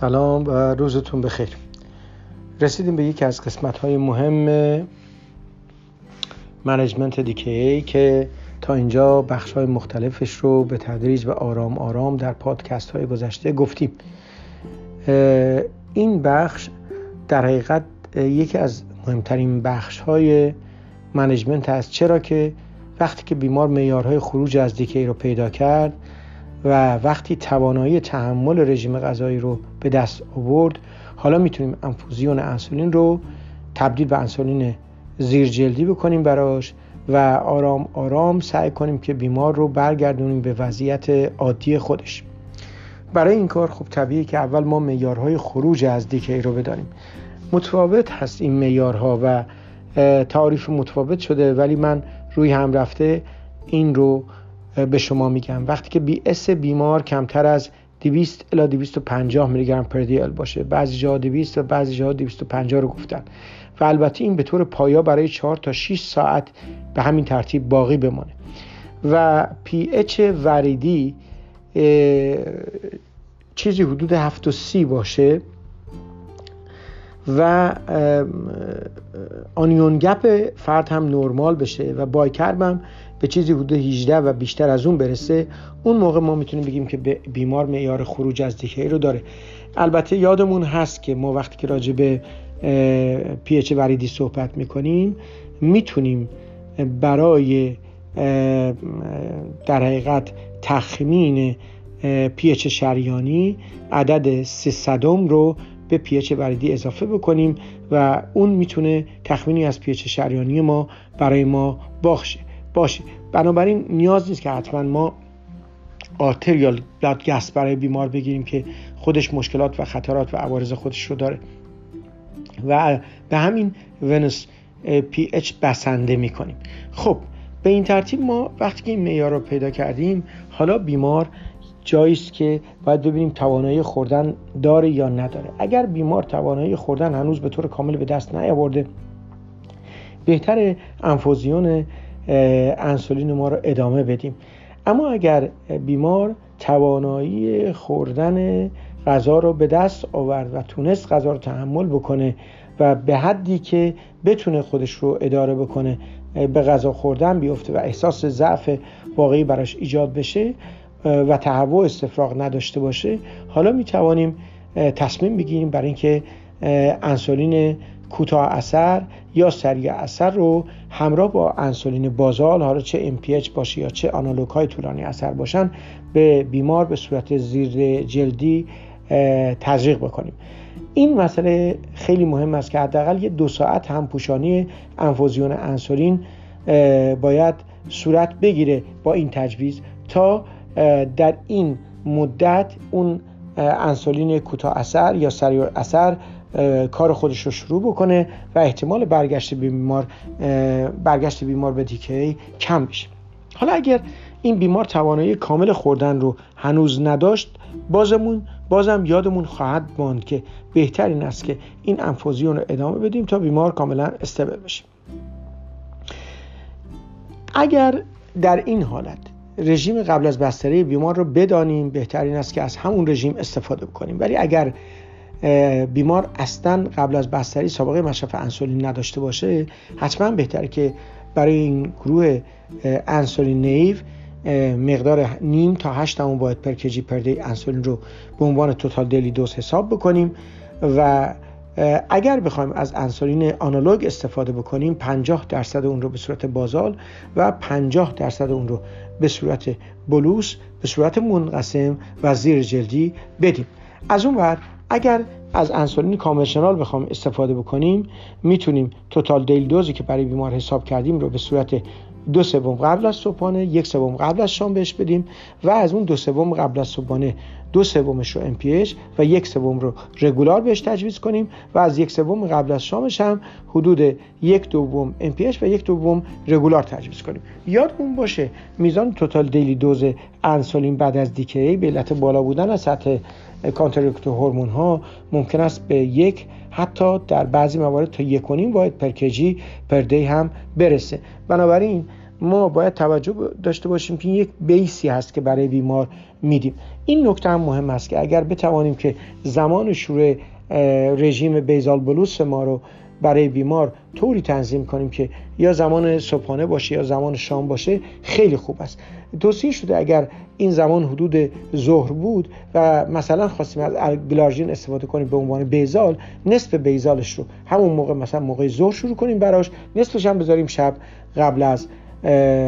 سلام و روزتون بخیر. رسیدیم به یکی از قسمت های مهم management DKA که تا اینجا بخش های مختلفش رو به تدریج و آرام آرام در پادکست های گذشته گفتیم. این بخش در حقیقت یکی از مهمترین بخش های management است چرا که وقتی که بیمار معیارهای خروج از DKA رو پیدا کرد و وقتی توانایی تحمل رژیم غذایی رو به دست آورد حالا می‌تونیم انفوزیون انسولین رو تبدیل به انسولین زیرجلدی بکنیم براش و آرام آرام سعی کنیم که بیمار رو برگردونیم به وضعیت عادی خودش. برای این کار خب طبیعی که اول ما میارهای خروج از دیکی رو بدانیم. متفاوت هست این میارها و تعریف متفاوت شده ولی من روی هم رفته این رو به شما میگم. وقتی که BS بیمار کمتر از 200 الی 250 میلی گرم per dL باشه. بعضی جاها 200 و بعضی جاها 250 رو گفتن. و البته این به طور پایا برای 4 تا 6 ساعت به همین ترتیب باقی بمانه. و pH وریدی چیزی حدود 7 و 30 باشه. و آنیون گپ فرد هم نرمال بشه و بایکرب هم به چیزی حدود 18 و بیشتر از اون برسه اون موقع ما می‌تونیم بگیم که بیمار معیار خروج از دیکی رو داره. البته یادمون هست که ما وقتی که راجع به اچ وریدی صحبت می‌کنیم می‌تونیم برای در حقیقت تخمین پی اچ شریانی عدد 300 رو به pH وریدی اضافه بکنیم و اون می‌تونه تخمینی از pH شریانی ما برای ما باشه باشه. بنابراین نیاز نیست که حتما ما arterial blood gas برای بیمار بگیریم که خودش مشکلات و خطرات و عوارض خودش رو داره. و به همین venous pH بسنده می‌کنیم. خب به این ترتیب ما وقتی که این معیار رو پیدا کردیم حالا بیمار جایی است که باید ببینیم توانایی خوردن داره یا نداره. اگر بیمار توانایی خوردن هنوز به طور کامل به دست نیاورده بهتر انفوزیون انسولین ما رو ادامه بدیم. اما اگر بیمار توانایی خوردن غذا رو به دست آورد و تونست غذا رو تحمل بکنه و به حدی که بتونه خودش رو اداره بکنه به غذا خوردن بیفته و احساس ضعف واقعی براش ایجاد بشه و تهوع استفراغ نداشته باشه حالا می توانیم تصمیم بگیریم برای اینکه انسولین کوتاه اثر یا سریع اثر رو همراه با انسولین بازال حالا چه MPH باشه یا چه آنالوگ های طولانی اثر باشن به بیمار به صورت زیر جلدی تزریق بکنیم. این مسئله خیلی مهم است که حداقل یه دو ساعت هم پوشانی انفوزیون انسولین باید صورت بگیره با این تجویز تا در این مدت اون انسولین کوتاه اثر یا سریع اثر کار خودش رو شروع بکنه و احتمال برگشت بیمار برگشت بیمار به دیکی کم بشه. حالا اگر این بیمار توانایی کامل خوردن رو هنوز نداشت بازمون بازم یادمون خواهد ماند که بهتر این است که این انفوزیون رو ادامه بدیم تا بیمار کاملا استبل بشه. اگر در این حالت رژیم قبل از بستری بیمار رو بدانیم بهترین است که از همون رژیم استفاده بکنیم. ولی اگر بیمار اصلا قبل از بستری سابقه مصرف انسولین نداشته باشه حتما بهتره که برای این گروه انسولین نیو مقدار نیم تا هشت همون باید پر کجی پر دی انسولین رو به عنوان توتال دلی دوز حساب بکنیم و اگر بخوایم از انسولین آنالوگ استفاده بکنیم 50 درصد اون رو به صورت بازال و 50 درصد اون رو به صورت بلوس به صورت منقسم و زیر جلدی بدیم. از اون ور اگر از انسولین کامرشنال بخوام استفاده بکنیم می‌تونیم توتال دیل دوزی که برای بیمار حساب کردیم رو به صورت دو سوم قبل از صبحانه یک سوم قبل از شام بهش بدیم و از اون دو سوم قبل از صبحانه دو سومش رو NPH و یک سوم رو regular بهش تجویز کنیم و از یک سوم قبل از شامش هم حدود یک دوم NPH و یک دوم regular تجویز کنیم. یادمون باشه میزان total daily dose انسولین بعد از DKA به علت بالا بودن از سطح counter regulatory hormone ها ممکن است به یک حتی در بعضی موارد تا یک و واحد per kg per day هم برسه. بنابراین ما باید توجه داشته باشیم که یک بیسی هست که برای بیمار میدیم. این نکته هم مهم است که اگر بتوانیم که زمان شروع رژیم بیزال بلوس ما رو برای بیمار طوری تنظیم کنیم که یا زمان صبحانه باشه یا زمان شام باشه خیلی خوب است. توصیه شده اگر این زمان حدود ظهر بود و مثلا خواستیم از گلارژین استفاده کنیم به عنوان بیزال نصف بیزالش رو همون موقع مثلا موقع ظهر شروع کنیم براش نصفش هم بذاریم شب قبل از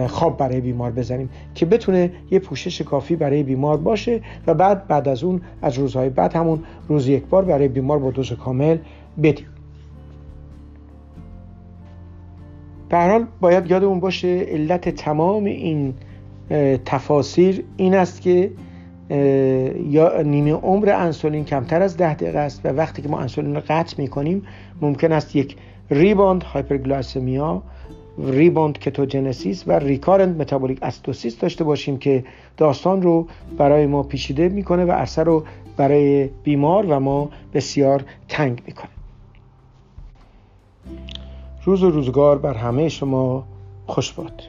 خواب برای بیمار بزنیم که بتونه یه پوشش کافی برای بیمار باشه و بعد بعد از اون از روزهای بعد همون روز یک بار برای بیمار با دوز کامل بدیم. به حال باید یادمون باشه علت تمام این تفاسیر این است که یا نیمه عمر انسولین کمتر از ده دقیقه است و وقتی که ما انسولین رو قطع می کنیم ممکن است یک rebound hyperglycemia rebound ketogenesis و recurrent metabolic acidosis داشته باشیم که داستان رو برای ما پیچیده می‌کنه و عرصه رو برای بیمار و ما بسیار تنگ می‌کنه. روز و روزگار بر همه شما خوش باد.